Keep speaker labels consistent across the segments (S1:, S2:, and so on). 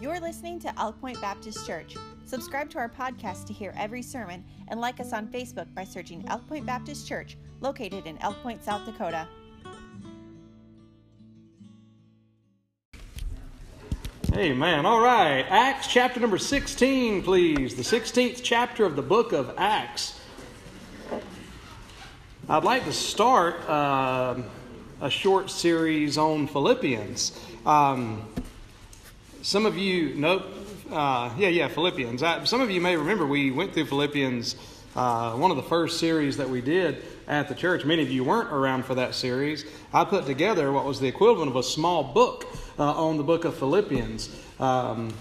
S1: You're listening to Elk Point Baptist Church. Subscribe to our podcast to hear every sermon and like us on Facebook by searching Elk Point Baptist Church, located in Elk Point, South Dakota.
S2: Hey man, All right. Acts chapter number 16, please. The 16th chapter of the book of Acts. I'd like to start uh, a short series on Philippians. Um, some of you know, uh, yeah, yeah, Philippians. I, some of you may remember we went through Philippians, uh, one of the first series that we did at the church. Many of you weren't around for that series. I put together what was the equivalent of a small book uh, on the book of Philippians. Um,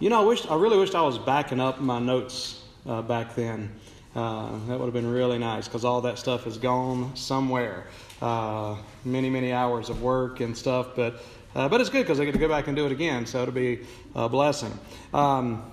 S2: you know, I wish I really wished I was backing up my notes uh, back then. Uh, that would have been really nice because all that stuff is gone somewhere. Uh, many, many hours of work and stuff, but uh, but it's good because I get to go back and do it again, so it'll be a blessing. Um,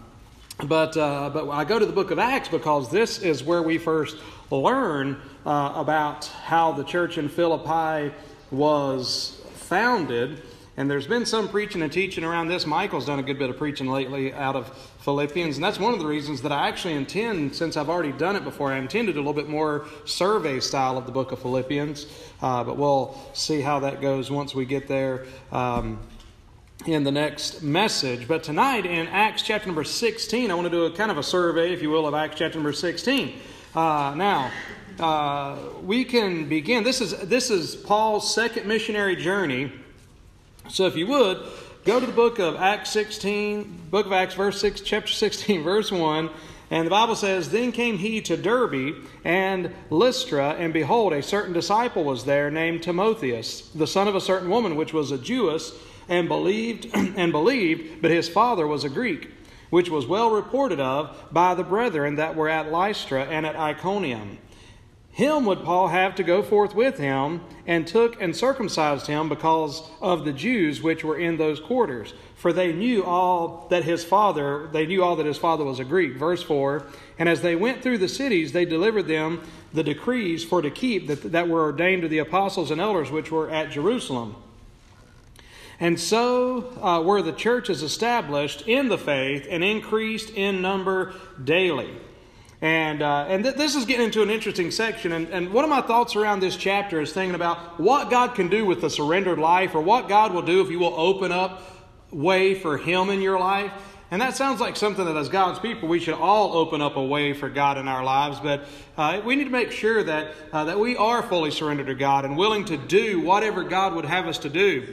S2: but uh, but I go to the book of Acts because this is where we first learn uh, about how the church in Philippi was founded. And there's been some preaching and teaching around this. Michael's done a good bit of preaching lately out of Philippians, and that's one of the reasons that I actually intend, since I've already done it before, I intend to do a little bit more survey style of the book of Philippians. Uh, but we'll see how that goes once we get there. Um, in the next message. But tonight in Acts chapter number 16, I want to do a kind of a survey, if you will, of Acts chapter number 16. Uh, now, uh, we can begin. This is, this is Paul's second missionary journey. So if you would, go to the book of Acts 16, book of Acts, verse 6, chapter 16, verse 1. And the Bible says, Then came he to Derbe and Lystra, and behold, a certain disciple was there named Timotheus, the son of a certain woman, which was a Jewess, and believed and believed, but his father was a Greek, which was well reported of by the brethren that were at Lystra and at Iconium. Him would Paul have to go forth with him, and took and circumcised him because of the Jews which were in those quarters. For they knew all that his father, they knew all that his father was a Greek. Verse 4 And as they went through the cities, they delivered them the decrees for to keep that, that were ordained to the apostles and elders which were at Jerusalem. And so uh, were the churches established in the faith and increased in number daily. And, uh, and th- this is getting into an interesting section. And, and one of my thoughts around this chapter is thinking about what God can do with a surrendered life or what God will do if you will open up way for Him in your life. And that sounds like something that, as God's people, we should all open up a way for God in our lives. But uh, we need to make sure that, uh, that we are fully surrendered to God and willing to do whatever God would have us to do.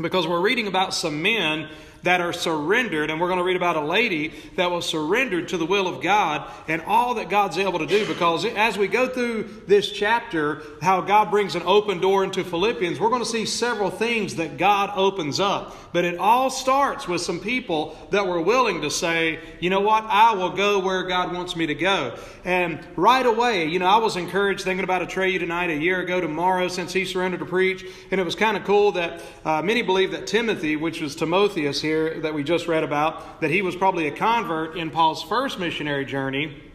S2: Because we're reading about some men that are surrendered. And we're going to read about a lady that was surrendered to the will of God and all that God's able to do. Because as we go through this chapter, how God brings an open door into Philippians, we're going to see several things that God opens up. But it all starts with some people that were willing to say, you know what, I will go where God wants me to go. And right away, you know, I was encouraged thinking about a Atreyu tonight a year ago tomorrow since he surrendered to preach. And it was kind of cool that uh, many believe that Timothy, which was Timotheus here that we just read about, that he was probably a convert in Paul's first missionary journey.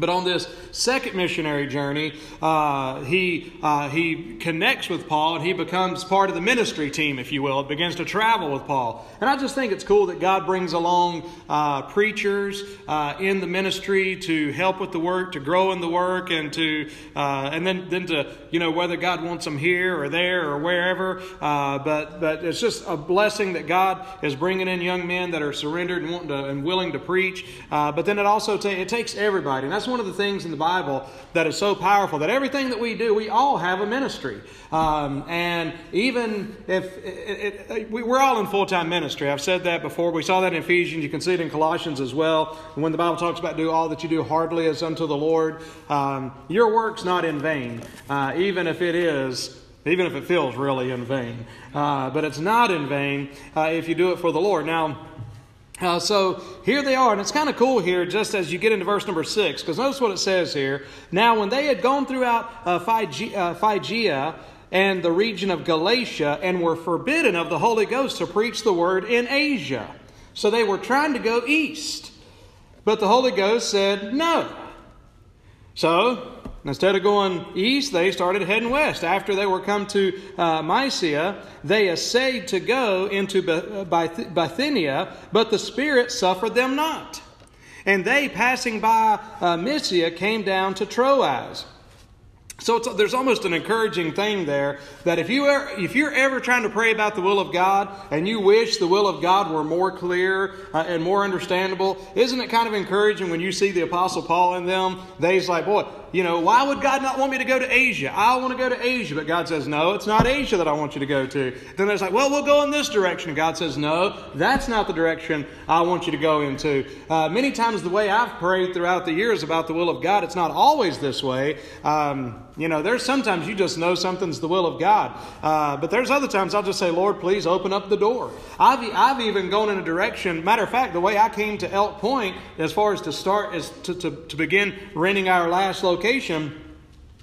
S2: But on this second missionary journey, uh, he, uh, he connects with Paul and he becomes part of the ministry team, if you will. It begins to travel with Paul. And I just think it's cool that God brings along uh, preachers uh, in the ministry to help with the work, to grow in the work, and to uh, and then, then to, you know, whether God wants them here or there or wherever. Uh, but, but it's just a blessing that God is bringing in young men that are surrendered and, wanting to, and willing to preach. but then it also ta- it takes everybody. And that's one of the things in the Bible that is so powerful that everything that we do, we all have a ministry. Um, and even if it, it, it, we're all in full time ministry, I've said that before. We saw that in Ephesians. You can see it in Colossians as well. When the Bible talks about do all that you do heartily as unto the Lord, um, your work's not in vain, uh, even if it is even if it feels really in vain. Uh, but it's not in vain uh, if you do it for the Lord. Now, uh, so here they are, and it's kind of cool here just as you get into verse number six, because notice what it says here. Now, when they had gone throughout uh, Phrygia, uh, Phrygia and the region of Galatia and were forbidden of the Holy Ghost to preach the word in Asia. So they were trying to go east, but the Holy Ghost said no. So Instead of going east, they started heading west. After they were come to uh, Mysia, they essayed to go into Bithynia, but the Spirit suffered them not. And they, passing by uh, Mysia, came down to Troas. So there's almost an encouraging thing there that if you are, if you're ever trying to pray about the will of God and you wish the will of God were more clear uh, and more understandable, isn't it kind of encouraging when you see the Apostle Paul in them? They's like, boy, you know, why would God not want me to go to Asia? I want to go to Asia. But God says, no, it's not Asia that I want you to go to. Then there's like, well, we'll go in this direction. God says, no, that's not the direction I want you to go into. Uh, many times, the way I've prayed throughout the years about the will of God, it's not always this way. Um, you know, there's sometimes you just know something's the will of God. Uh, but there's other times I'll just say, Lord, please open up the door. I've, I've even gone in a direction. Matter of fact, the way I came to Elk Point, as far as to start, is to, to, to begin renting our last location location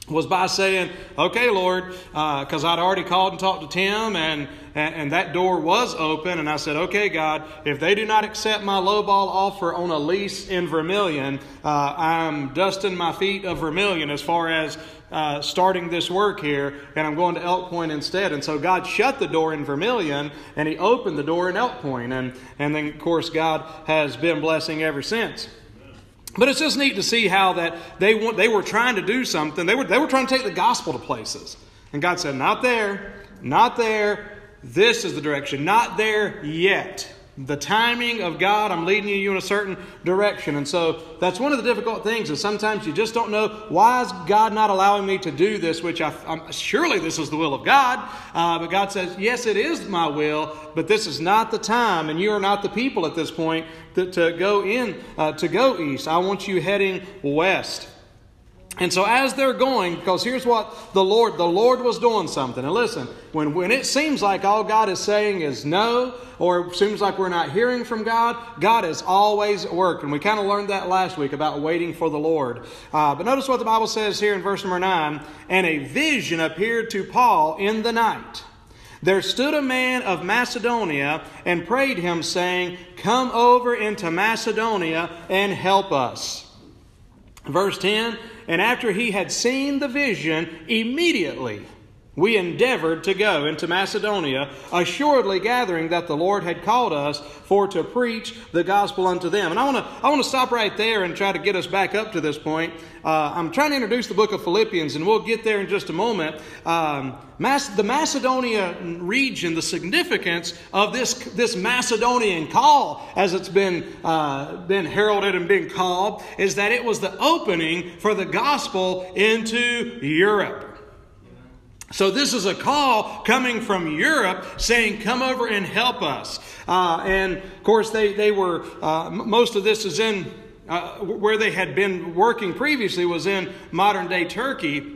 S2: was by saying, Okay, Lord, because uh, I'd already called and talked to Tim, and, and, that door was open. And I said, Okay, God, if they do not accept my lowball offer on a lease in Vermillion, uh, I'm dusting my feet of Vermillion as far as uh, starting this work here, and I'm going to Elk Point instead. And so God shut the door in Vermillion, and He opened the door in Elk Point. And, and then, of course, God has been blessing ever since. But it's just neat to see how that they want, they were trying to do something. They were, they were trying to take the gospel to places. And God said, Not there, not there. This is the direction. Not there yet the timing of God, I'm leading you in a certain direction. And so that's one of the difficult things is sometimes you just don't know why is God not allowing me to do this, which I, am surely this is the will of God. Uh, but God says, yes, it is my will, but this is not the time, and you are not the people at this point to, to go in, uh, to go east. I want you heading west. And so as they're going, because here's what the Lord, the Lord was doing something. And listen, when, when it seems like all God is saying is no, or it seems like we're not hearing from God, God is always at work. And we kind of learned that last week about waiting for the Lord. Uh, but notice what the Bible says here in verse number 9. And a vision appeared to Paul in the night. There stood a man of Macedonia and prayed him, saying, Come over into Macedonia and help us. Verse 10 And after he had seen the vision, immediately we endeavored to go into Macedonia, assuredly gathering that the Lord had called us for to preach the gospel unto them. And I want to I want to stop right there and try to get us back up to this point. Uh, I'm trying to introduce the book of Philippians, and we'll get there in just a moment. Um, Mas- the Macedonia region, the significance of this this Macedonian call, as it's been uh, been heralded and been called, is that it was the opening for the gospel into Europe. So, this is a call coming from Europe saying, Come over and help us. Uh, and of course, they, they were, uh, most of this is in uh, where they had been working previously, was in modern day Turkey.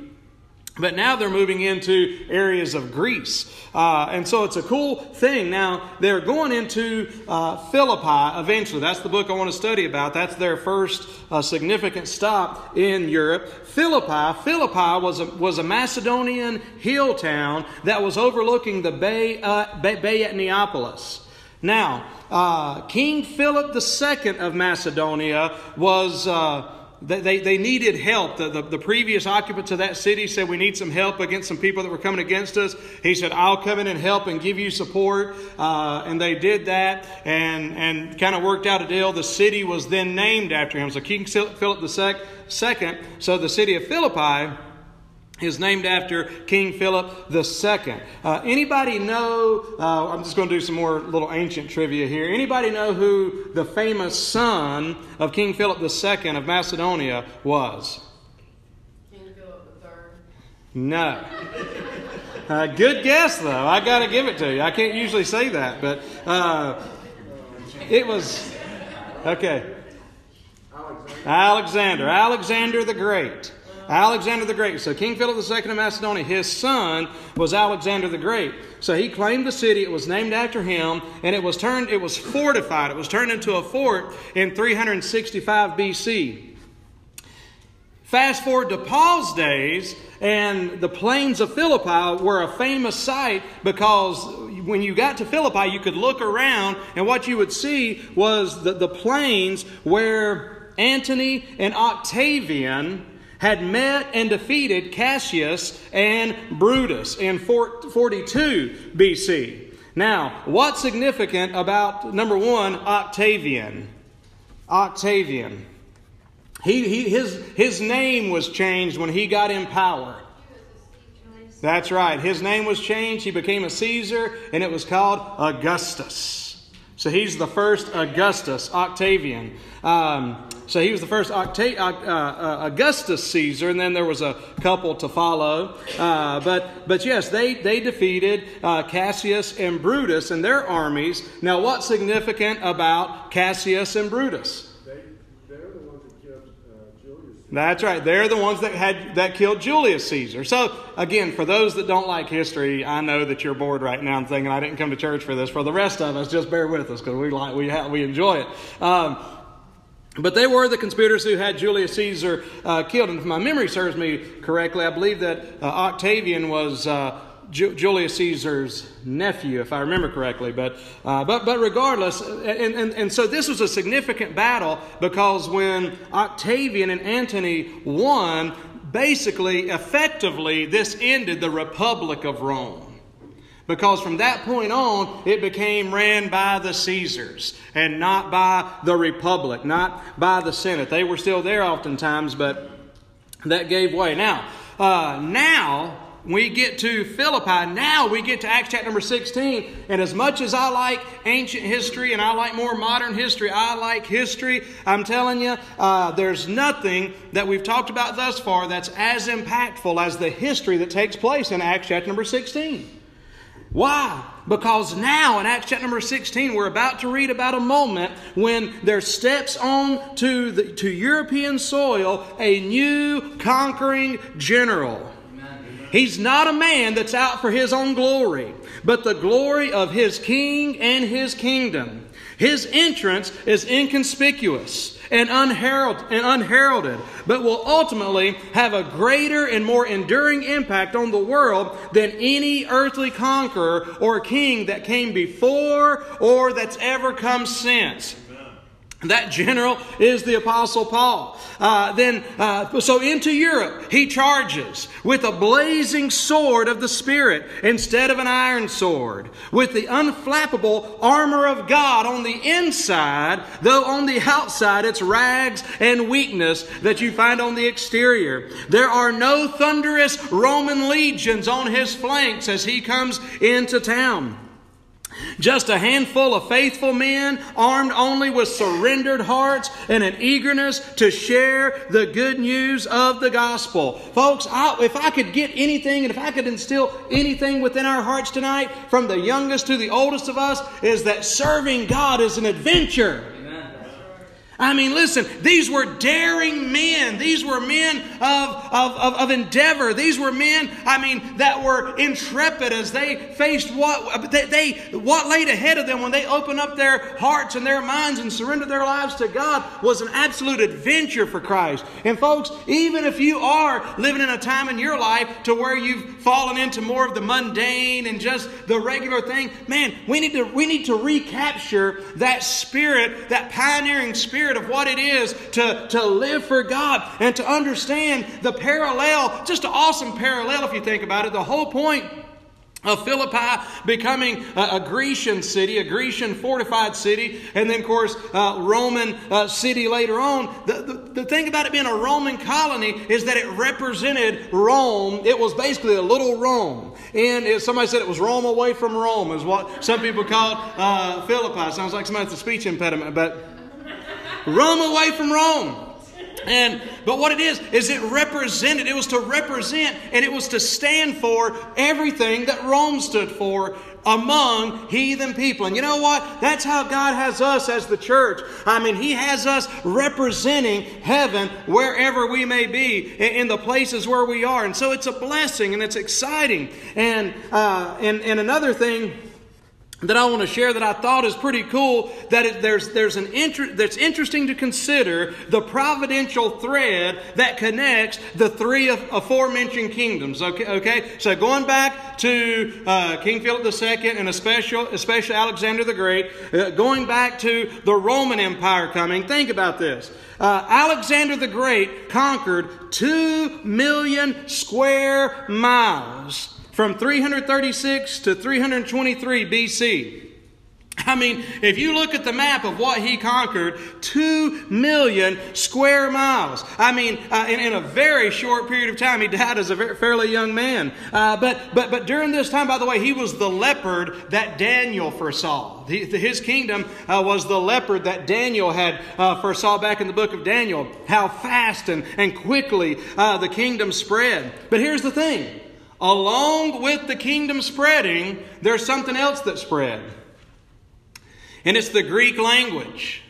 S2: But now they're moving into areas of Greece. Uh, and so it's a cool thing. Now, they're going into uh, Philippi eventually. That's the book I want to study about. That's their first uh, significant stop in Europe. Philippi, Philippi was a, was a Macedonian hill town that was overlooking the Bay, uh, Bay, at Neapolis. Now, uh, King Philip II of Macedonia was uh, they, they needed help. The, the, the, previous occupants of that city said, We need some help against some people that were coming against us. He said, I'll come in and help and give you support. Uh, and they did that and, and kind of worked out a deal. The city was then named after him. So King Philip II, so the city of Philippi is named after King Philip II. Uh, anybody know? Uh, I'm just going to do some more little ancient trivia here. Anybody know who the famous son of King Philip II of Macedonia was?
S3: King Philip III.
S2: No. Uh, good guess, though. I got to give it to you. I can't usually say that, but uh, it was okay. Alexander. Alexander the Great. Alexander the Great. So King Philip II of Macedonia, his son was Alexander the Great. So he claimed the city. It was named after him, and it was turned. It was fortified. It was turned into a fort in 365 BC. Fast forward to Paul's days, and the plains of Philippi were a famous sight because when you got to Philippi, you could look around, and what you would see was the, the plains where Antony and Octavian had met and defeated Cassius and Brutus in 42 BC. Now, what's significant about number one, Octavian? Octavian. He, he, his, his name was changed when he got in power. That's right. His name was changed. He became a Caesar, and it was called Augustus. So he's the first Augustus, Octavian. Um, so he was the first Octa- uh, uh, Augustus Caesar, and then there was a couple to follow. Uh, but, but yes, they, they defeated uh, Cassius and Brutus and their armies. Now, what's significant about Cassius and Brutus? That's right. They're the ones that had that killed Julius Caesar. So again, for those that don't like history, I know that you're bored right now and thinking I didn't come to church for this. For the rest of us, just bear with us because we like we ha- we enjoy it. Um, but they were the conspirators who had Julius Caesar uh, killed. And if my memory serves me correctly, I believe that uh, Octavian was uh, Ju- Julius Caesar's nephew, if I remember correctly. But, uh, but, but regardless, and, and, and so this was a significant battle because when Octavian and Antony won, basically, effectively, this ended the Republic of Rome. Because from that point on, it became ran by the Caesars and not by the Republic, not by the Senate. They were still there oftentimes, but that gave way. Now, uh, now we get to Philippi, now we get to Acts chapter number 16. And as much as I like ancient history and I like more modern history, I like history. I'm telling you, uh, there's nothing that we've talked about thus far that's as impactful as the history that takes place in Acts chapter number 16. Why? Because now in Acts chapter number 16, we're about to read about a moment when there steps on to, the, to European soil a new conquering general. He's not a man that's out for his own glory, but the glory of his king and his kingdom. His entrance is inconspicuous and unheralded, and unheralded, but will ultimately have a greater and more enduring impact on the world than any earthly conqueror or king that came before or that's ever come since. That general is the Apostle Paul. Uh, then, uh, so into Europe, he charges with a blazing sword of the Spirit instead of an iron sword, with the unflappable armor of God on the inside, though on the outside it's rags and weakness that you find on the exterior. There are no thunderous Roman legions on his flanks as he comes into town. Just a handful of faithful men, armed only with surrendered hearts and an eagerness to share the good news of the gospel. Folks, I, if I could get anything and if I could instill anything within our hearts tonight, from the youngest to the oldest of us, is that serving God is an adventure. I mean, listen, these were daring men. These were men of, of, of, of, endeavor. These were men, I mean, that were intrepid as they faced what, they, they, what laid ahead of them when they opened up their hearts and their minds and surrendered their lives to God was an absolute adventure for Christ. And folks, even if you are living in a time in your life to where you've fallen into more of the mundane and just the regular thing, man, we need to, we need to recapture that spirit, that pioneering spirit spirit of what it is to, to live for God and to understand the parallel, just an awesome parallel if you think about it. The whole point of Philippi becoming a, Grecian city, a Grecian fortified city, and then, of course, uh, Roman uh, city later on. The, the, the thing about it being a Roman colony is that it represented Rome. It was basically a little Rome. And if somebody said it was Rome away from Rome, is what some people call uh, Philippi. Sounds like somebody has a speech impediment, but Rome away from Rome. And but what it is is it represented, it was to represent and it was to stand for everything that Rome stood for among heathen people. And you know what? That's how God has us as the church. I mean, He has us representing heaven wherever we may be, in the places where we are. And so it's a blessing and it's exciting. And uh, and, and another thing that I want to share that I thought is pretty cool. That it, there's there's an inter- that's interesting to consider the providential thread that connects the three aforementioned kingdoms. Okay, okay. So going back to uh, King Philip II and especially especially Alexander the Great, uh, going back to the Roman Empire coming. Think about this. Uh, Alexander the Great conquered two million square miles from 336 to 323 BC. I mean, if you look at the map of what he conquered, two million square miles. I mean, uh, in, in, a very short period of time, he died as a very, fairly young man. Uh, but, but, but during this time, by the way, he was the leopard that Daniel foresaw. His kingdom uh, was the leopard that Daniel had uh, foresaw back in the book of Daniel. How fast and, and quickly uh, the kingdom spread. But here's the thing along with the kingdom spreading, there's something else that spread. And it's the Greek language.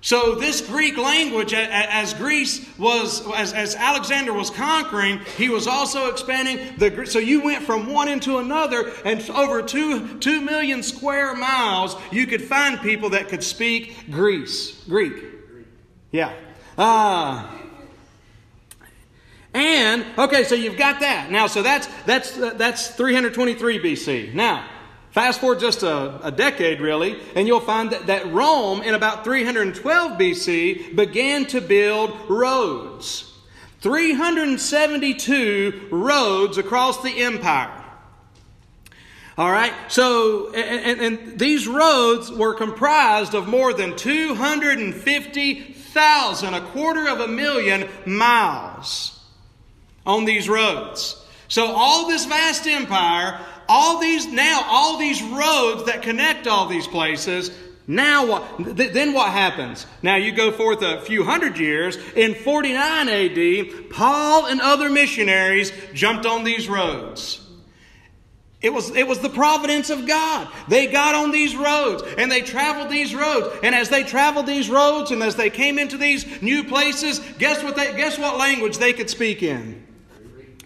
S2: So this Greek language, as Greece was, as, as Alexander was conquering, he was also expanding the. So you went from one into another, and over two two million square miles, you could find people that could speak Greece, Greek. Yeah. Uh, and okay, so you've got that. Now, so that's that's uh, that's 323 BC. Now, fast forward just a, a decade really, and you'll find that, that Rome in about 312 BC began to build roads. 372 roads across the empire. All right, so, and, and, these roads were comprised of more than 250,000, a quarter of a million miles on these roads. So all this vast empire, all these now, all these roads that connect all these places, now what? Th- then what happens? Now you go forth a few hundred years. In 49 AD, Paul and other missionaries jumped on these roads. It was, it was the providence of God. They got on these roads and they traveled these roads. And as they traveled these roads and as they came into these new places, guess what they, guess what language they could speak in?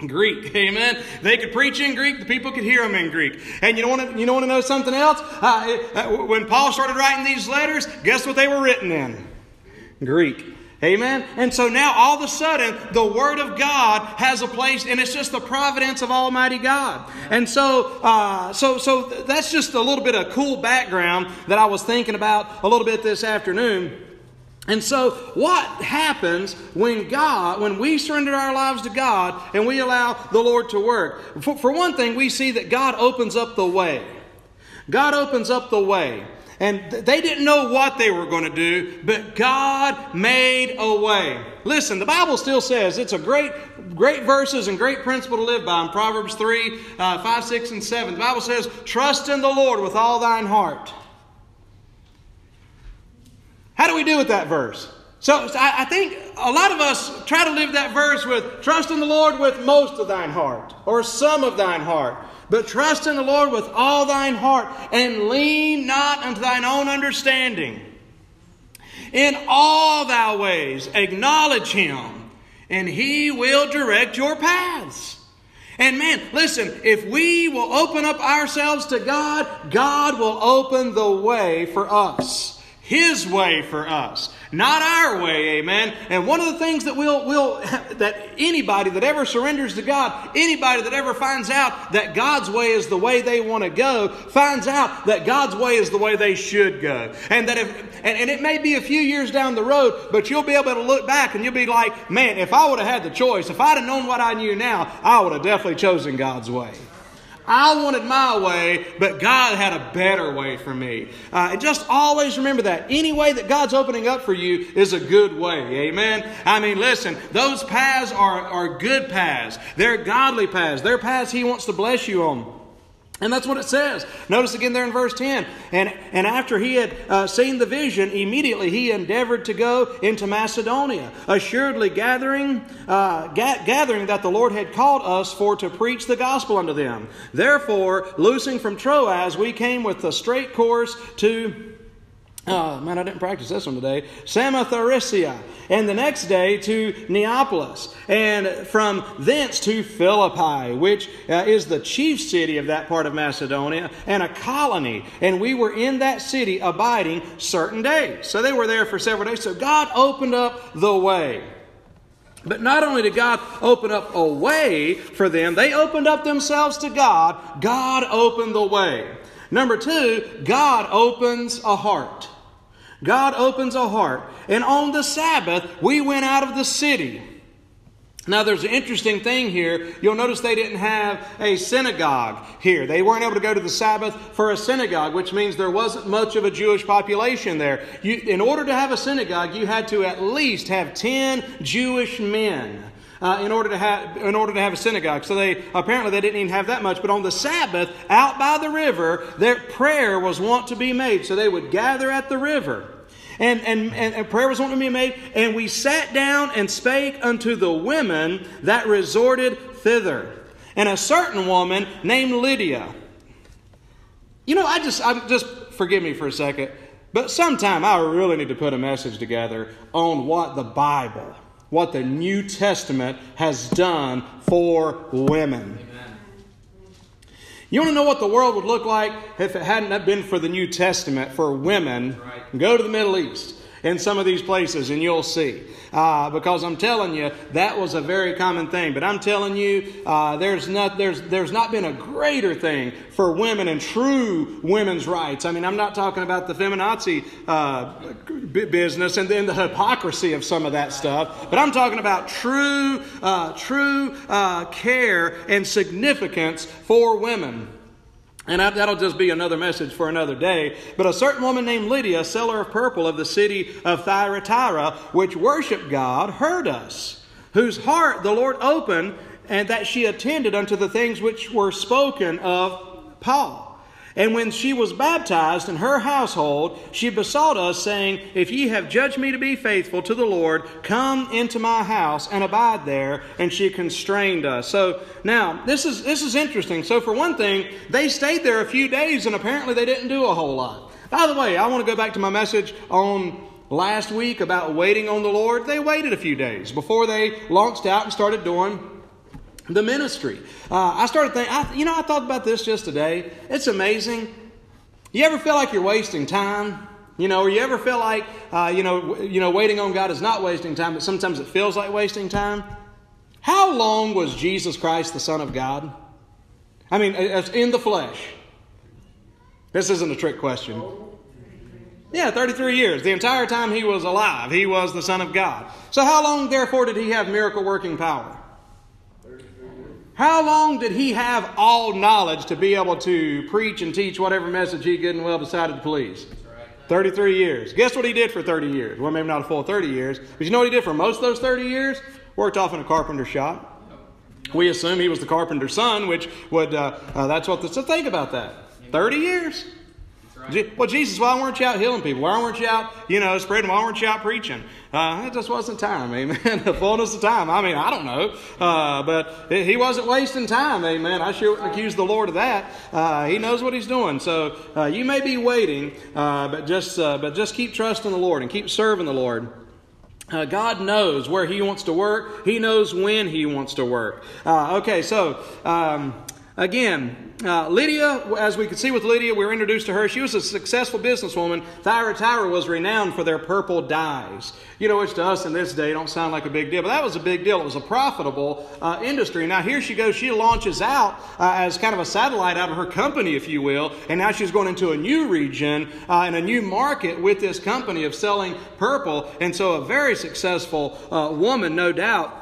S2: Greek, amen. They could preach in Greek; the people could hear them in Greek. And you don't want to, you want to know something else? Uh, uh, when Paul started writing these letters, guess what they were written in? Greek. Amen. And so now all of a sudden the Word of God has a place, and it's just the providence of Almighty God. And so, uh, so, so that's just a little bit of cool background that I was thinking about a little bit this afternoon. And so, what happens when God, when we surrender our lives to God and we allow the Lord to work? For, for, one thing, we see that God opens up the way. God opens up the way. And they didn't know what they were going to do, but God made a way. Listen, the Bible still says it's a great, great verses and great principle to live by in Proverbs 3, uh, 5, 6, and 7. The Bible says, Trust in the Lord with all thine heart how do we do with that verse? So, so I, I think a lot of us try to live that verse with trust in the Lord with most of thine heart or some of thine heart. But trust in the Lord with all thine heart and lean not unto thine own understanding. In all thy ways acknowledge him, and he will direct your paths. And man, listen, if we will open up ourselves to God, God will open the way for us. His way for us, not our way, amen. And one of the things that we'll, we'll that anybody that ever surrenders to God, anybody that ever finds out that God's way is the way they want to go, finds out that God's way is the way they should go. And that if, and, and it may be a few years down the road, but you'll be able to look back and you'll be like, man, if I would have had the choice, if I'd have known what I knew now, I would have definitely chosen God's way. I wanted my way, but God had a better way for me. Uh, just always remember that. Any way that God's opening up for you is a good way. Amen. I mean, listen, those paths are, are good paths. They're godly paths. They're paths He wants to bless you on. And that's what it says. Notice again there in verse 10. And, and after he had uh, seen the vision, immediately he endeavored to go into Macedonia, assuredly gathering, uh, ga- gathering that the Lord had called us for to preach the gospel unto them. Therefore, loosing from Troas, we came with a straight course to uh, man, I didn't practice this one today. Samothracia. And the next day to Neapolis. And from thence to Philippi, which uh, is the chief city of that part of Macedonia and a colony. And we were in that city abiding certain days. So they were there for several days. So God opened up the way. But not only did God open up a way for them, they opened up themselves to God. God opened the way. Number two, God opens a heart. God opens a heart. And on the Sabbath, we went out of the city. Now, there's an interesting thing here. You'll notice they didn't have a synagogue here. They weren't able to go to the Sabbath for a synagogue, which means there wasn't much of a Jewish population there. You, in order to have a synagogue, you had to at least have 10 Jewish men. Uh, in order to have in order to have a synagogue. So they apparently they didn't even have that much. But on the Sabbath, out by the river, their prayer was wont to be made. So they would gather at the river. And, and, and, prayer was wanting to be made. And we sat down and spake unto the women that resorted thither. And a certain woman named Lydia. You know, I just, I just forgive me for a second, but sometime I really need to put a message together on what the Bible, what the New Testament has done for women. You want to know what the world would look like if it hadn't been for the New Testament for women? Right. Go to the Middle East in some of these places and you'll see. Uh, because I'm telling you, that was a very common thing. But I'm telling you, uh, there's, not, there's, there's not been a greater thing for women and true women's rights. I mean, I'm not talking about the feminazi uh, business and then the hypocrisy of some of that stuff, but I'm talking about true, uh, true uh, care and significance for women. And that'll just be another message for another day. But a certain woman named Lydia, seller of purple of the city of Thyatira, which worshiped God, heard us, whose heart the Lord opened, and that she attended unto the things which were spoken of Paul. And when she was baptized in her household, she besought us, saying, If ye have judged me to be faithful to the Lord, come into my house and abide there. And she constrained us. So now this is this is interesting. So for one thing, they stayed there a few days, and apparently they didn't do a whole lot. By the way, I want to go back to my message on last week about waiting on the Lord. They waited a few days before they launched out and started doing the ministry. Uh, I started thinking, I, you know, I thought about this just today. It's amazing. You ever feel like you're wasting time? You know, or you ever feel like, uh, you know, you know, waiting on God is not wasting time, but sometimes it feels like wasting time? How long was Jesus Christ the Son of God? I mean, in the flesh. This isn't a trick question. Yeah, 33 years. The entire time he was alive, he was the Son of God. So, how long, therefore, did he have miracle working power? How long did he have all knowledge to be able to preach and teach whatever message he good and well decided to please? 33 years. Guess what he did for 30 years? Well, maybe not a full 30 years, but you know what he did for most of those 30 years? Worked off in a carpenter shop. We assume he was the carpenter's son, which would, uh, uh, that's what, the, so think about that. 30 years. Well, Jesus, why weren't you out healing people? Why weren't you out, you know, spreading? Why weren't you out preaching? Uh, it just wasn't time, amen. the fullness of time. I mean, I don't know. Uh, but he wasn't wasting time, amen. I sure wouldn't accuse the Lord of that. Uh, he knows what he's doing. So uh, you may be waiting, uh, but, just, uh, but just keep trusting the Lord and keep serving the Lord. Uh, God knows where He wants to work. He knows when He wants to work. Uh, okay, so um, again, uh, Lydia, as we could see with Lydia, we were introduced to her. She was a successful businesswoman. Thyatira was renowned for their purple dyes. You know, which to us in this day don't sound like a big deal, but that was a big deal. It was a profitable uh, industry. Now, here she goes. She launches out uh, as kind of a satellite out of her company, if you will, and now she's going into a new region uh, and a new market with this company of selling purple. And so, a very successful uh, woman, no doubt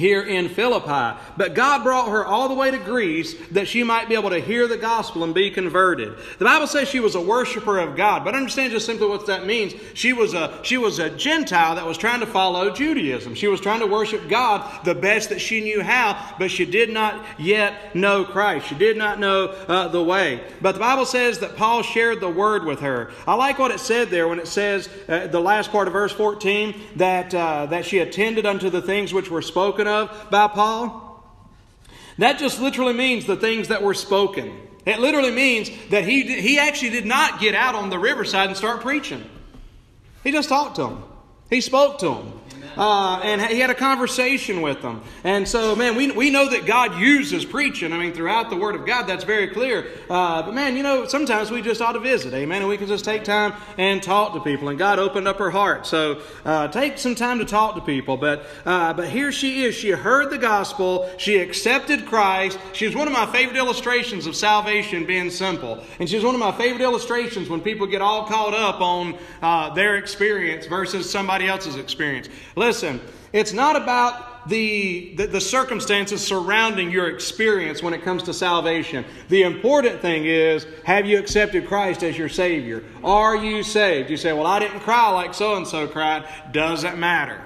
S2: here in Philippi. But God brought her all the way to Greece that she might be able to hear the gospel and be converted. The Bible says she was a worshiper of God, but understand just simply what that means. She was a she was a Gentile that was trying to follow Judaism. She was trying to worship God the best that she knew how, but she did not yet know Christ. She did not know uh, the way. But the Bible says that Paul shared the word with her. I like what it said there when it says uh, the last part of verse 14 that uh, that she attended unto the things which were spoken spoken of by Paul? That just literally means the things that were spoken. It literally means that he, he actually did not get out on the riverside and start preaching. He just talked to them. He spoke to them. Uh, and he had a conversation with them. And so, man, we, we know that God uses preaching. I mean, throughout the Word of God, that's very clear. Uh, but, man, you know, sometimes we just ought to visit, amen? And we can just take time and talk to people. And God opened up her heart. So, uh, take some time to talk to people. But, uh, but here she is. She heard the gospel. She accepted Christ. She was one of my favorite illustrations of salvation being simple. And she's one of my favorite illustrations when people get all caught up on uh, their experience versus somebody else's experience. Listen, it's not about the, the, the, circumstances surrounding your experience when it comes to salvation. The important thing is have you accepted Christ as your Savior? Are you saved? You say, well, I didn't cry like so and so cried. Doesn't matter.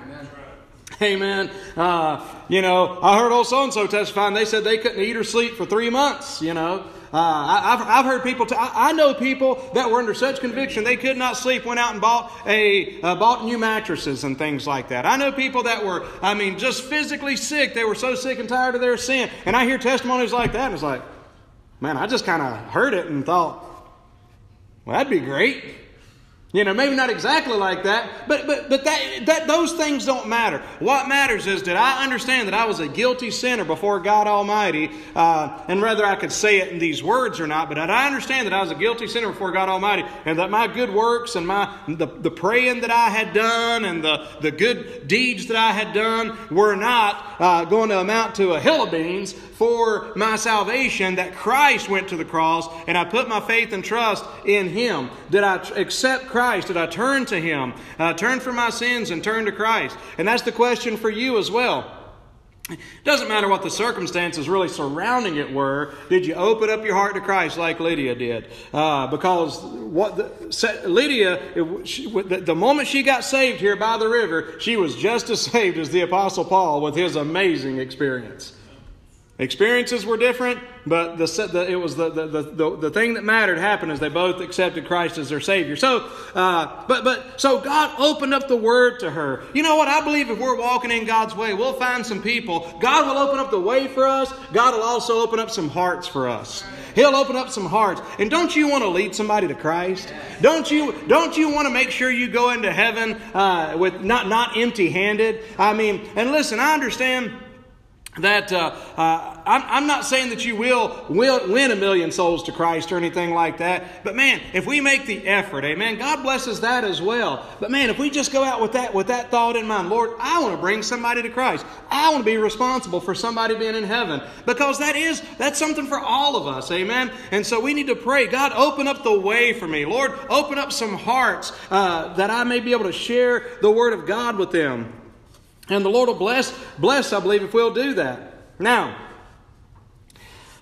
S2: Amen. Uh, you know, I heard old so and so testify, and they said they couldn't eat or sleep for three months, you know. Uh, I, have I've heard people, t- I, I know people that were under such conviction they could not sleep, went out and bought, a, uh, bought new mattresses and things like that. I know people that were, I mean, just physically sick. They were so sick and tired of their sin. And I hear testimonies like that, and it's like, man, I just kind of heard it and thought, well, that'd be great. You know, maybe not exactly like that, but but but that that those things don't matter. What matters is that I understand that I was a guilty sinner before God Almighty, uh, and whether I could say it in these words or not, but I understand that I was a guilty sinner before God Almighty, and that my good works and my the, the praying that I had done and the the good deeds that I had done were not uh, going to amount to a hill of beans for my salvation. That Christ went to the cross, and I put my faith and trust in Him. Did I accept Christ? Did I turn to Him? Uh, turn from my sins and turn to Christ? And that's the question for you as well. It doesn't matter what the circumstances really surrounding it were. Did you open up your heart to Christ like Lydia did? Uh, because what the, Lydia, she, the moment she got saved here by the river, she was just as saved as the Apostle Paul with his amazing experience. Experiences were different, but the, the, it was the, the, the, the, thing that mattered happened is they both accepted Christ as their Savior. So, uh, but, but, so God opened up the Word to her. You know what? I believe if we're walking in God's way, we'll find some people. God will open up the way for us. God will also open up some hearts for us. He'll open up some hearts. And don't you want to lead somebody to Christ? Don't you, don't you want to make sure you go into heaven uh, with not, not empty handed? I mean, and listen, I understand that uh, uh, I'm, I'm, not saying that you will, will win a million souls to Christ or anything like that. But man, if we make the effort, amen, God blesses that as well. But man, if we just go out with that with that thought in mind, Lord, I want to bring somebody to Christ. I want to be responsible for somebody being in heaven because that is that's something for all of us, amen. And so we need to pray, God, open up the way for me, Lord, open up some hearts uh, that I may be able to share the word of God with them. And the Lord will bless, bless, I believe, if we'll do that. Now,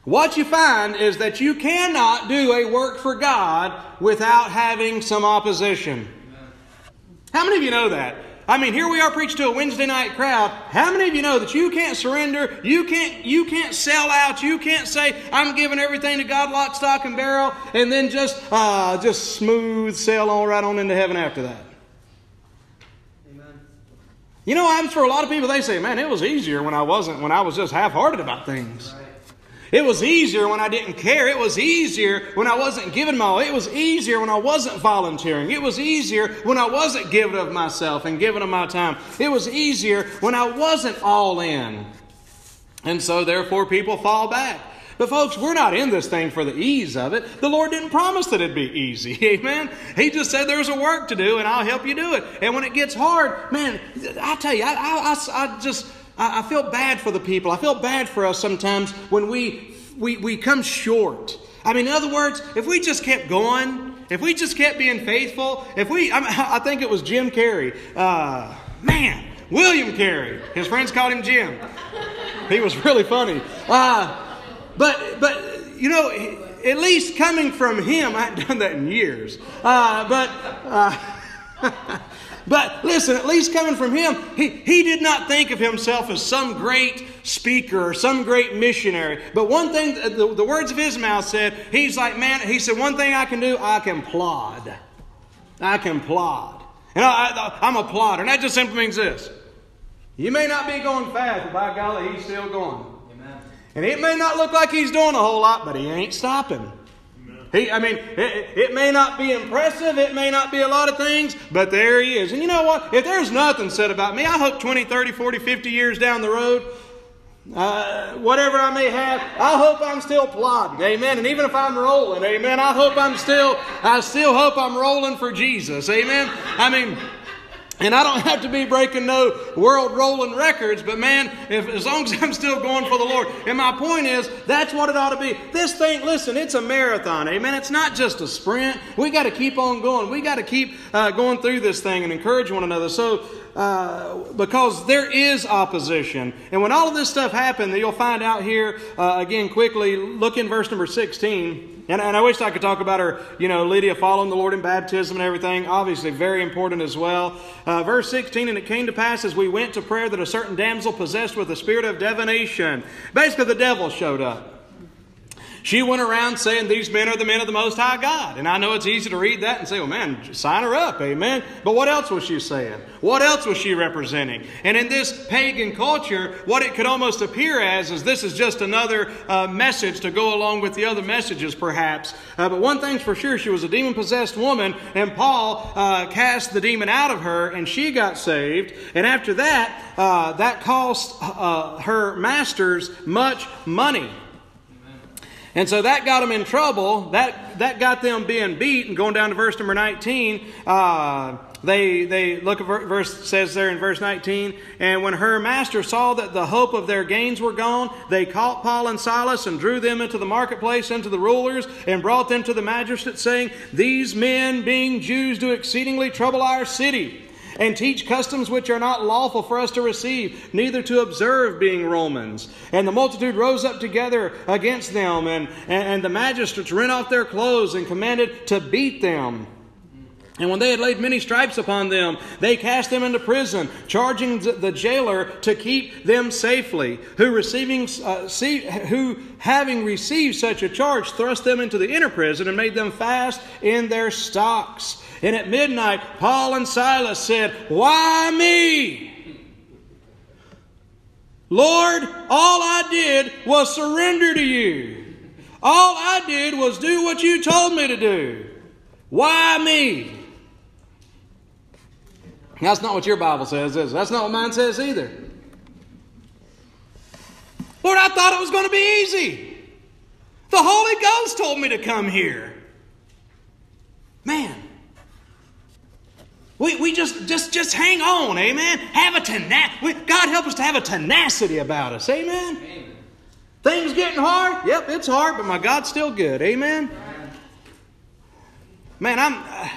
S2: what you find is that you cannot do a work for God without having some opposition. How many of you know that? I mean, here we are preaching to a Wednesday night crowd. How many of you know that you can't surrender? You can't, you can't sell out. You can't say, I'm giving everything to God, lock, stock, and barrel, and then just, uh, just smooth sail on right on into heaven after that. You know happens for a lot of people? They say, man, it was easier when I wasn't, when I was just half hearted about things. It was easier when I didn't care. It was easier when I wasn't giving my all. It was easier when I wasn't volunteering. It was easier when I wasn't giving of myself and giving of my time. It was easier when I wasn't all in. And so, therefore, people fall back. But folks, we're not in this thing for the ease of it. The Lord didn't promise that it'd be easy. Amen. He just said there's a work to do and I'll help you do it. And when it gets hard, man, I tell you, I, I, I just, I feel bad for the people. I feel bad for us sometimes when we, we, we come short. I mean, in other words, if we just kept going, if we just kept being faithful, if we, I, mean, I think it was Jim Carrey. Uh, man, William Carey. His friends called him Jim. He was really funny. Uh, but, but you know, at least coming from him, I haven't done that in years. Uh, but, uh, but listen, at least coming from him, he, he did not think of himself as some great speaker or some great missionary. But one thing, the, the words of his mouth said, he's like, man, he said, one thing I can do, I can plod. I can plod. And I, I'm a plodder. And that just simply means this. You may not be going fast, but by golly, he's still going. And it may not look like he's doing a whole lot, but he ain't stopping. He, I mean, it, it, may not be impressive, it may not be a lot of things, but there he is. And you know what? If there's nothing said about me, I hope 20, 30, 40, 50 years down the road, uh, whatever I may have, I hope I'm still plodding. Amen. And even if I'm rolling, amen, I hope I'm still, I still hope I'm rolling for Jesus. Amen. I mean, and I don't have to be breaking no world rolling records, but man, if, as long as I'm still going for the Lord. And my point is, that's what it ought to be. This thing, listen, it's a marathon, amen. It's not just a sprint. We got to keep on going. We got to keep uh, going through this thing and encourage one another. So, uh, because there is opposition. And when all of this stuff happened, you'll find out here uh, again quickly. Look in verse number 16. And, and, I wish I could talk about her, you know, Lydia following the Lord in baptism and everything. Obviously, very important as well. Uh, verse 16, and it came to pass as we went to prayer that a certain damsel possessed with the spirit of divination. Basically, the devil showed up. She went around saying, These men are the men of the Most High God. And I know it's easy to read that and say, Well, man, sign her up, amen. But what else was she saying? What else was she representing? And in this pagan culture, what it could almost appear as is this is just another uh, message to go along with the other messages, perhaps. Uh, but one thing's for sure, she was a demon possessed woman, and Paul uh, cast the demon out of her, and she got saved. And after that, uh, that cost uh, her masters much money. And so that got them in trouble. That, that got them being beat. And going down to verse number 19, uh, they, they look at verse says there in verse 19, and when her master saw that the hope of their gains were gone, they caught Paul and Silas and drew them into the marketplace unto the rulers and brought them to the magistrate, saying, These men, being Jews, do exceedingly trouble our city and teach customs which are not lawful for us to receive, neither to observe, being Romans. And the multitude rose up together against them, and, and, and the magistrates rent off their clothes and commanded to beat them. And when they had laid many stripes upon them, they cast them into prison, charging the jailer to keep them safely. Who receiving, uh, see, who having received such a charge, thrust them into the inner prison and made them fast in their stocks. And at midnight, Paul and Silas said, Why me? Lord, all I did was surrender to you. All I did was do what you told me to do. Why me? That's not what your Bible says, is it? That's not what mine says either. Lord, I thought it was going to be easy. The Holy Ghost told me to come here. Man, we, we just, just, just hang on, amen. Have a tenacity. God help us to have a tenacity about us, amen. amen. Things getting hard? Yep, it's hard, but my God's still good, amen. Man, I'm. Uh,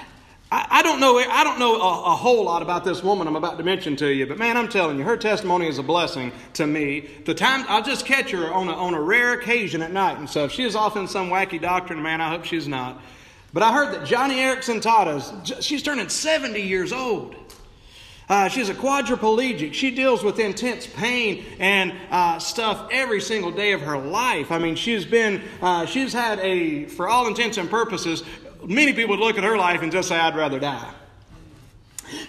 S2: I, I don't know. I don't know a, a, whole lot about this woman I'm about to mention to you, but man, I'm telling you, her testimony is a blessing to me. The time I'll just catch her on a, on a rare occasion at night and stuff. She is off in some wacky doctrine, man. I hope she's not. But I heard that Joni Eareckson Tada, she's turning 70 years old. Uh, she's a quadriplegic. She deals with intense pain and uh, stuff every single day of her life. I mean, she's been, uh, she's had a, for all intents and purposes, many people would look at her life and just say, I'd rather die.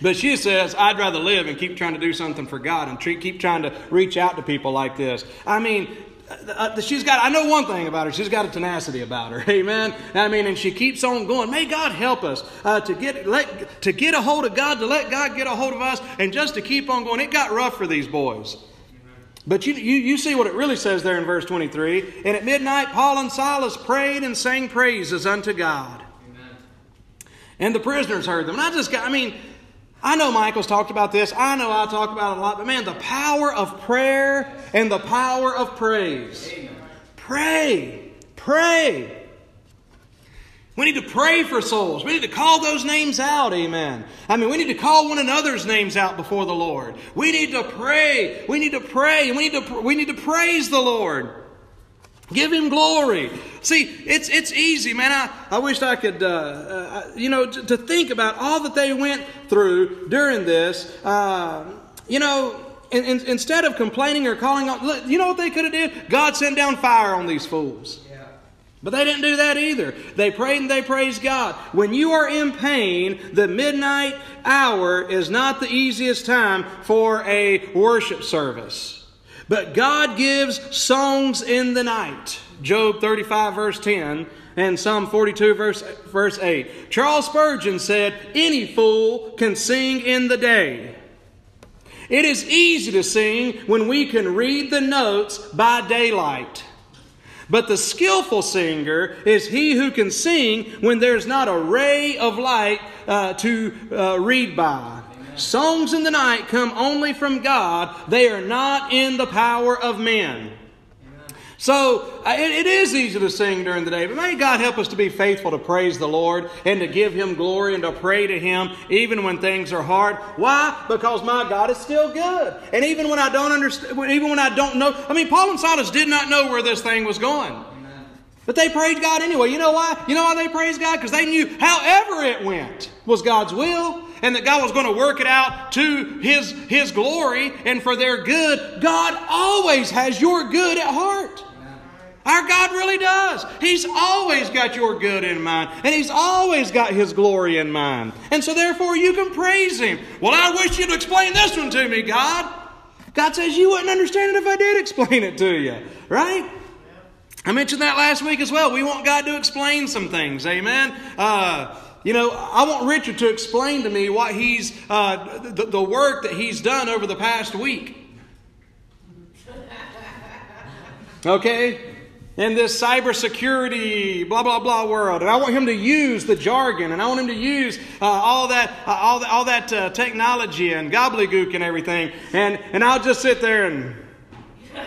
S2: But she says, I'd rather live and keep trying to do something for God and keep trying to reach out to people like this. I mean, uh, she's got, I know one thing about her. She's got a tenacity about her. Amen. I mean, and she keeps on going. May God help us uh, to get, let, to get a hold of God, to let God get a hold of us, and just to keep on going. It got rough for these boys. But you, you, you see what it really says there in verse 23. And at midnight, Paul and Silas prayed and sang praises unto God. And the prisoners heard them. And I just got, I mean, I know Michael's talked about this. I know I talk about it a lot. But man, the power of prayer and the power of praise. Pray. Pray. We need to pray for souls. We need to call those names out. Amen. I mean, we need to call one another's names out before the Lord. We need to pray. We need to pray. We need to, we need to praise the Lord. Give him glory. See, it's, it's easy, man. I, I wish I could, uh, uh, you know, to, to, think about all that they went through during this. Uh, you know, in, in, instead of complaining or calling on, look, you know what they could have did? God sent down fire on these fools. Yeah. But they didn't do that either. They prayed and they praised God. When you are in pain, the midnight hour is not the easiest time for a worship service. But God gives songs in the night. Job 35, verse 10, and Psalm 42, verse, verse 8. Charles Spurgeon said, Any fool can sing in the day. It is easy to sing when we can read the notes by daylight. But the skillful singer is he who can sing when there's not a ray of light uh, to uh, read by. Songs in the night come only from God, they are not in the power of men. So uh, it, it is easy to sing during the day, but may God help us to be faithful to praise the Lord and to give Him glory and to pray to Him even when things are hard. Why? Because my God is still good. And even when I don't understand, even when I don't know, I mean, Paul and Silas did not know where this thing was going. But they prayed God anyway. You know why? You know why they praised God? Because they knew however it went was God's will and that God was going to work it out to His, His glory and for their good. God always has your good at heart. Our God really does. He's always got your good in mind, and He's always got His glory in mind. And so, therefore, you can praise Him. Well, I wish you'd explain this one to me, God. God says you wouldn't understand it if I did explain it to you, right? I mentioned that last week as well. We want God to explain some things, amen? Uh, you know, I want Richard to explain to me what he's, uh, the, the work that he's done over the past week. Okay? in this cybersecurity blah blah blah world, and I want him to use the jargon, and I want him to use uh, all that uh, all, all that uh, technology and gobbledygook and everything, and and I'll just sit there and.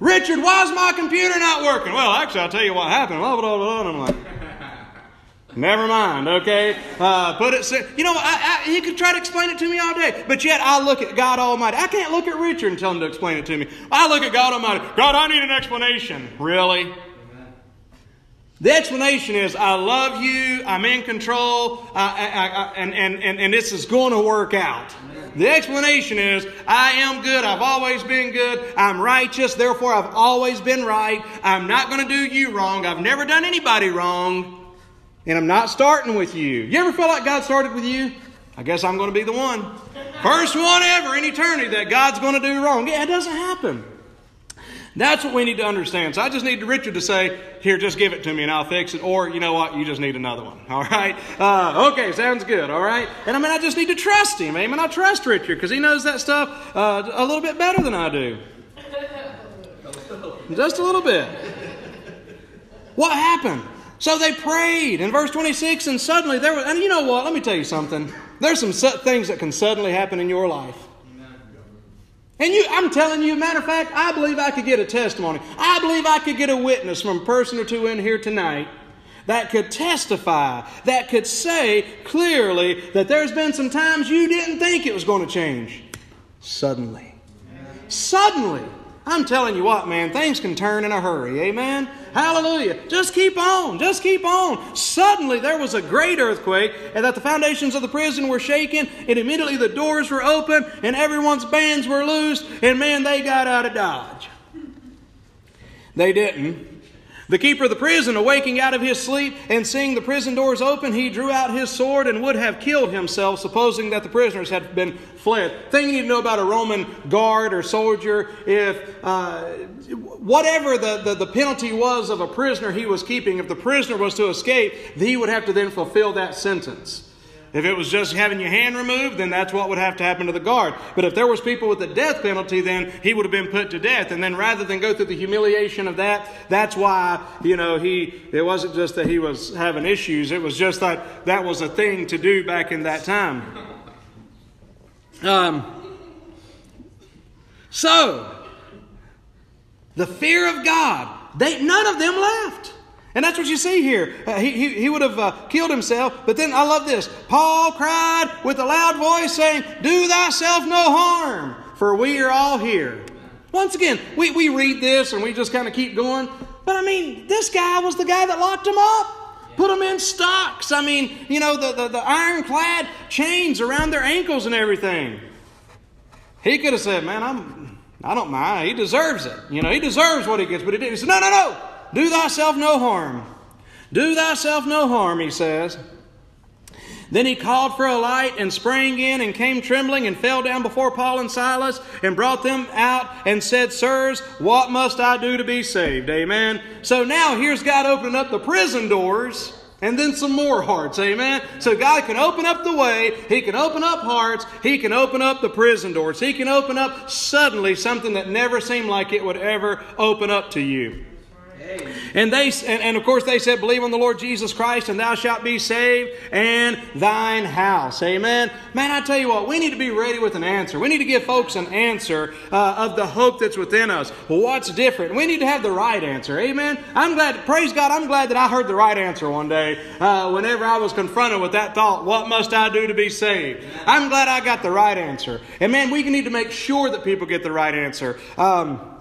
S2: Richard, why is my computer not working? Well, actually, I'll tell you what happened. Blah, blah, blah, and I'm like, Never mind, okay? Uh, put it, you know, I, I, he could try to explain it to me all day, but yet I look at God Almighty. I can't look at Richard and tell him to explain it to me. I look at God Almighty. God, I need an explanation. Really? The explanation is I love you, I'm in control, I, I, and, and, and, and this is going to work out. The explanation is I am good, I've always been good, I'm righteous, therefore I've always been right, I'm not going to do you wrong, I've never done anybody wrong. And I'm not starting with you. You ever feel like God started with you? I guess I'm going to be the one. First one ever in eternity that God's going to do wrong. Yeah, it doesn't happen. That's what we need to understand. So I just need Richard to say, here, just give it to me and I'll fix it. Or, you know what, you just need another one. All right? Uh, okay, sounds good. All right? And I mean, I just need to trust him. Amen. I trust Richard because he knows that stuff uh, a little bit better than I do. Just a little bit. What happened? So they prayed in verse 26, and suddenly there was, and you know what? Let me tell you something. There's some things that can suddenly happen in your life. And you, I'm telling you, matter of fact, I believe I could get a testimony. I believe I could get a witness from a person or two in here tonight that could testify, that could say clearly that there's been some times you didn't think it was going to change. Suddenly. Suddenly. I'm telling you what, man, things can turn in a hurry. Amen? Hallelujah. Just keep on. Just keep on. Suddenly there was a great earthquake, and that the foundations of the prison were shaken, and immediately the doors were open, and everyone's bands were loosed, and man, they got out of Dodge. They didn't. The keeper of the prison, awaking out of his sleep and seeing the prison doors open, he drew out his sword and would have killed himself, supposing that the prisoners had been fled. Thing you need to know about a Roman guard or soldier, if uh, whatever the, the, the penalty was of a prisoner he was keeping, if the prisoner was to escape, he would have to then fulfill that sentence. If it was just having your hand removed, then that's what would have to happen to the guard. But if there was people with the death penalty, then he would have been put to death. And then rather than go through the humiliation of that, that's why, you know, he, it wasn't just that he was having issues. It was just that that was a thing to do back in that time. Um, so, the fear of God, they, none of them left. And that's what you see here. Uh, he, he, he, would have uh, killed himself. But then I love this. Paul cried with a loud voice, saying, Do thyself no harm, for we are all here. Once again, we, we read this and we just kind of keep going. But I mean, this guy was the guy that locked him up, put them in stocks. I mean, you know, the, the, the ironclad chains around their ankles and everything. He could have said, Man, I'm, I don't mind. He deserves it. You know, he deserves what he gets, but he didn't. He said, No, no, no. Do thyself no harm. Do thyself no harm, he says. Then he called for a light and sprang in and came trembling and fell down before Paul and Silas and brought them out and said, Sirs, what must I do to be saved? Amen. So now here's God opening up the prison doors and then some more hearts. Amen. So God can open up the way. He can open up hearts. He can open up the prison doors. He can open up suddenly something that never seemed like it would ever open up to you. And they and, and, of course they said, Believe on the Lord Jesus Christ, and thou shalt be saved, and thine house. Amen. Man, I tell you what, we need to be ready with an answer. We need to give folks an answer uh, of the hope that's within us. What's different? We need to have the right answer. Amen. I'm glad, praise God, I'm glad that I heard the right answer one day uh, whenever I was confronted with that thought, what must I do to be saved? I'm glad I got the right answer. And man, we need to make sure that people get the right answer. Um,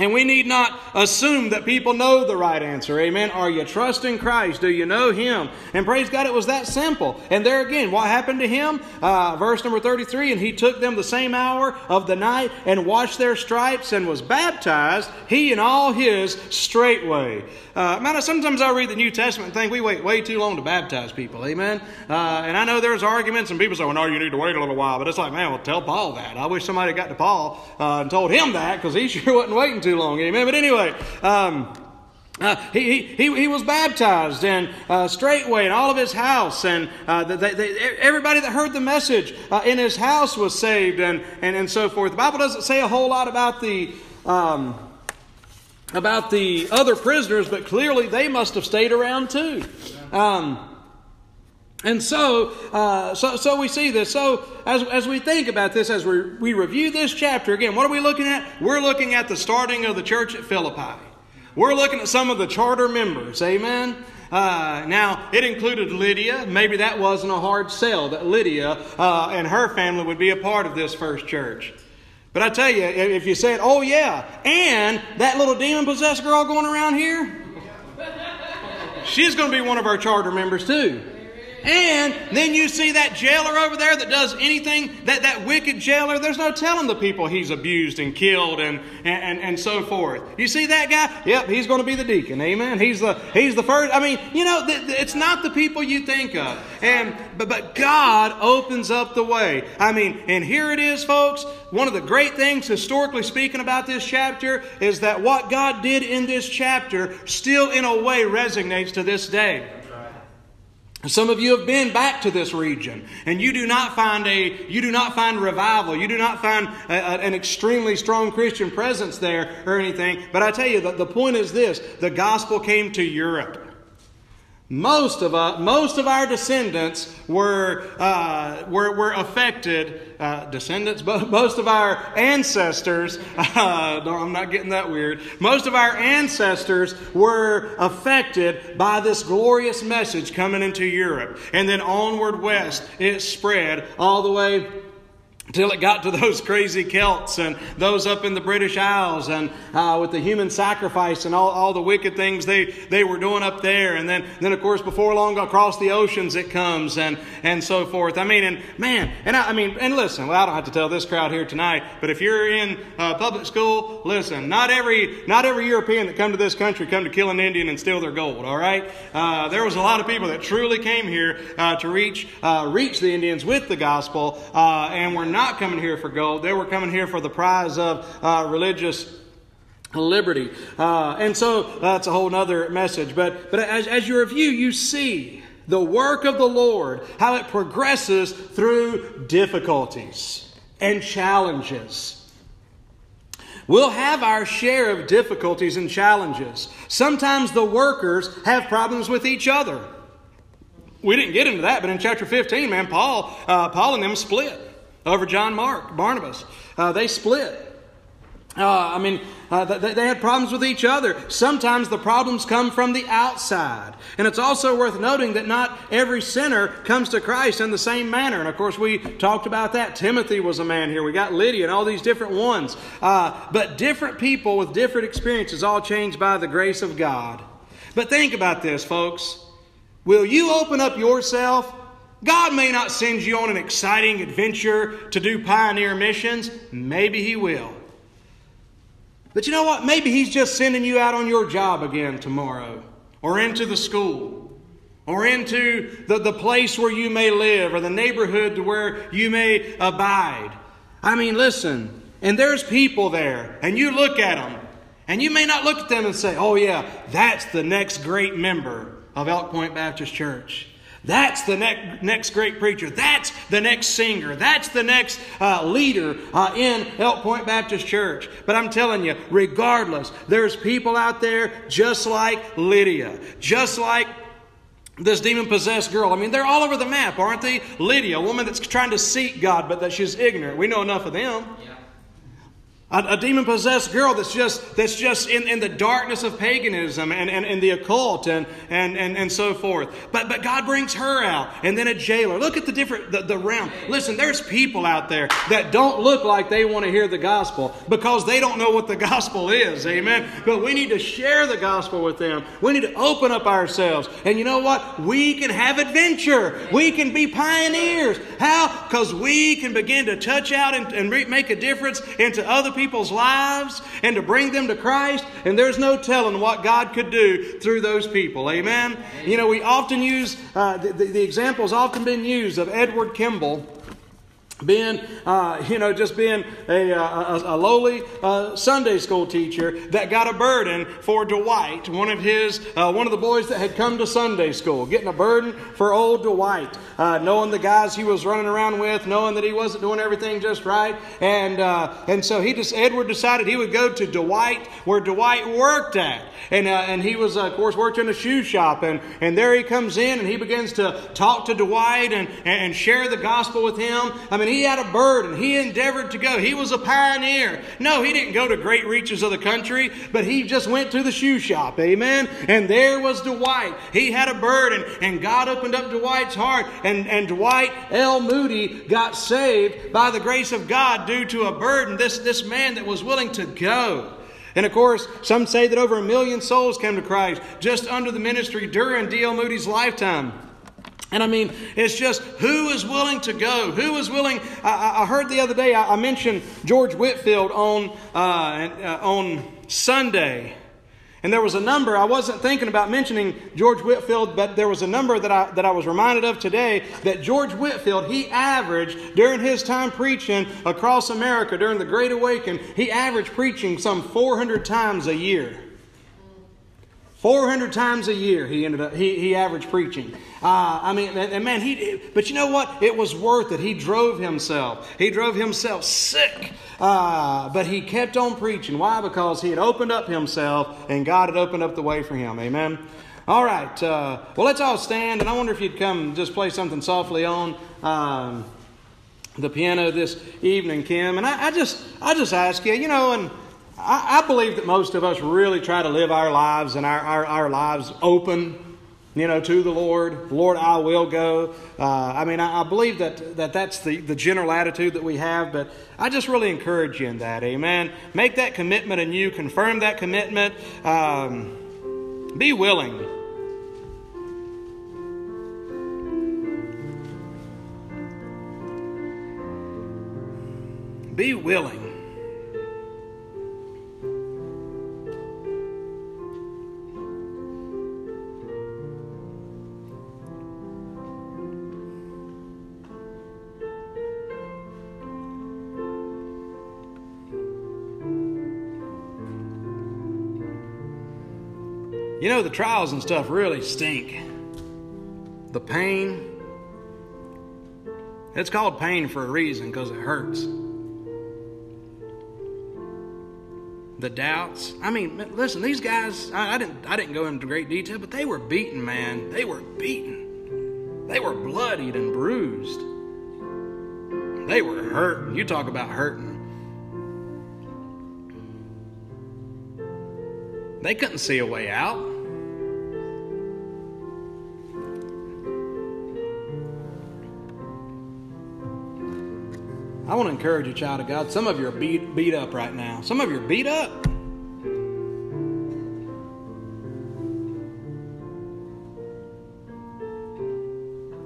S2: and we need not assume that people know the right answer. Amen. Are you trusting Christ? Do you know Him? And praise God, it was that simple. And there again, what happened to him? Uh, verse number 33 And he took them the same hour of the night and washed their stripes and was baptized, he and all his straightway. Uh, man, sometimes I read the New Testament and think we wait way too long to baptize people. Amen. Uh, and I know there's arguments and people say, well, no, you need to wait a little while. But it's like, man, well, tell Paul that. I wish somebody got to Paul uh, and told him that because he sure wasn't waiting too long. Amen. But anyway, um, uh, he, he, he was baptized and uh, straightway in all of his house, and uh, they, they, everybody that heard the message uh, in his house was saved, and, and, and so forth. The Bible doesn't say a whole lot about the. Um, about the other prisoners, but clearly they must have stayed around too. Um, and so, uh, so, so we see this. So, as, as we think about this, as we, we review this chapter, again, what are we looking at? We're looking at the starting of the church at Philippi. We're looking at some of the charter members. Amen. Uh, now, it included Lydia. Maybe that wasn't a hard sell that Lydia uh, and her family would be a part of this first church. But I tell you, if you said, oh, yeah, and that little demon possessed girl going around here, she's going to be one of our charter members too. And then you see that jailer over there that does anything, that, that wicked jailer, there's no telling the people he's abused and killed and, and, and so forth. You see that guy? Yep, he's going to be the deacon. Amen. He's the, he's the first. I mean, you know, it's not the people you think of. And, but, but God opens up the way. I mean, and here it is, folks. One of the great things, historically speaking, about this chapter is that what God did in this chapter still, in a way, resonates to this day. Some of you have been back to this region, and you do not find a you do not find revival. You do not find a, a, an extremely strong Christian presence there or anything. But I tell you, the, the point is this: the gospel came to Europe. Most of, uh, most of our descendants were, uh, were, were affected, uh, descendants, most of our ancestors, uh, no, I'm not getting that weird, most of our ancestors were affected by this glorious message coming into Europe. And then onward west, it spread all the way until it got to those crazy Celts and those up in the British Isles and uh, with the human sacrifice and all, all the wicked things they, they were doing up there. And then, then, of course, before long, across the oceans it comes and, and so forth. I mean, and man, and I, I mean, and listen, well, I don't have to tell this crowd here tonight, but if you're in uh, public school, listen, not every, not every European that come to this country come to kill an Indian and steal their gold, all right? Uh, there was a lot of people that truly came here uh, to reach, uh, reach the Indians with the gospel uh, and were not not coming here for gold. They were coming here for the prize of uh, religious liberty. Uh, and so that's a whole other message. But, but as, as you review, you see the work of the Lord, how it progresses through difficulties and challenges. We'll have our share of difficulties and challenges. Sometimes the workers have problems with each other. We didn't get into that, but in chapter 15, man, Paul, uh, Paul and them split over John Mark, Barnabas. Uh, they split. Uh, I mean, uh, they, they, had problems with each other. Sometimes the problems come from the outside. And it's also worth noting that not every sinner comes to Christ in the same manner. And of course, we talked about that. Timothy was a man here. We got Lydia and all these different ones. Uh, but different people with different experiences, all changed by the grace of God. But think about this, folks. Will you open up yourself God may not send you on an exciting adventure to do pioneer missions. Maybe He will. But you know what? Maybe He's just sending you out on your job again tomorrow, or into the school, or into the, the place where you may live or the neighborhood to where you may abide. I mean, listen, and there's people there, and you look at them, and you may not look at them and say, oh, yeah, that's the next great member of Elk Point Baptist Church. That's the next, next great preacher. That's the next singer. That's the next uh, leader uh, in Elk Point Baptist Church. But I'm telling you, regardless, there's people out there just like Lydia, just like this demon possessed girl. I mean, they're all over the map, aren't they? Lydia, a woman that's trying to seek God, but that she's ignorant. We know enough of them. Yeah. A, a demon possessed girl that's just, that's just in, in the darkness of paganism and, and, and the occult and, and, and, and so forth. But, but God brings her out. And then a jailer. Look at the different, the, the realm. Listen, there's people out there that don't look like they want to hear the gospel because they don't know what the gospel is. Amen. But we need to share the gospel with them. We need to open up ourselves. And you know what? We can have adventure. We can be pioneers. How? Because we can begin to touch out and, and make a difference into other people people's lives and to bring them to Christ, and there's no telling what God could do through those people. Amen? You know, we often use, uh, the, the, the example has often been used of Edward Kimball being, uh, you know, just being a, a, a lowly uh, Sunday school teacher that got a burden for Dwight, one of his, uh, one of the boys that had come to Sunday school, getting a burden for old Dwight, uh, knowing the guys he was running around with, knowing that he wasn't doing everything just right, and uh, and so he just Edward decided he would go to Dwight where Dwight worked at, and uh, and he was of course worked in a shoe shop, and and there he comes in and he begins to talk to Dwight and and share the gospel with him. I mean he had a burden. He endeavored to go. He was a pioneer. No, he didn't go to great reaches of the country, but he just went to the shoe shop. Amen. And there was Dwight. He had a burden, and God opened up Dwight's heart, and, and Dwight L. Moody got saved by the grace of God due to a burden. This, this man that was willing to go. And of course, some say that over a million souls came to Christ just under the ministry during D.L. Moody's lifetime. And I mean, it's just who is willing to go? Who is willing? I, I heard the other day, I, mentioned George Whitefield on, uh, uh, on Sunday. And there was a number, I wasn't thinking about mentioning George Whitefield, but there was a number that I, that I was reminded of today that George Whitefield, he averaged during his time preaching across America during the Great Awakening, he averaged preaching some 400 times a year. 400 times a year he ended up he, he averaged preaching uh, i mean and, man he but you know what? It was worth it. He drove himself. He drove himself sick. Uh, but he kept on preaching. Why? Because he had opened up himself and god had opened up the way for him. Amen? All right uh, well let's all stand and i wonder if you'd come just play something softly on um, the piano this evening kim. And I, I just i just ask you you know and I, I, believe that most of us really try to live our lives and our, our, our lives open, you know, to the Lord. Lord, I will go. Uh, I mean, I, I, believe that, that that's the, the general attitude that we have, but I just really encourage you in that. Amen. Make that commitment and you confirm that commitment. Um, be willing. Be willing. You know, the trials and stuff really stink. The pain. It's called pain for a reason because it hurts. The doubts. I mean, listen, these guys, I, I, didn't I didn't go into great detail, but they were beaten, man. They were beaten. They were bloodied and bruised. They were hurting. You talk about hurting. They couldn't see a way out. Want to encourage you, child of God. Some of you are beat, beat up right now. Some of you are beat up.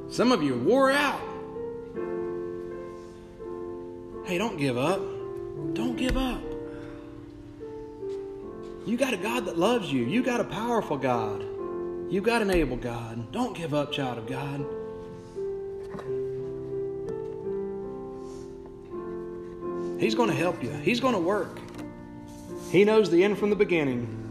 S2: Some of you are wore out. Hey, don't give up. Don't give up. You got a God that loves you. You got a powerful God. You've got an able God. Don't give up, child of God. He's going to help you, He's going to work. He knows the end from the beginning.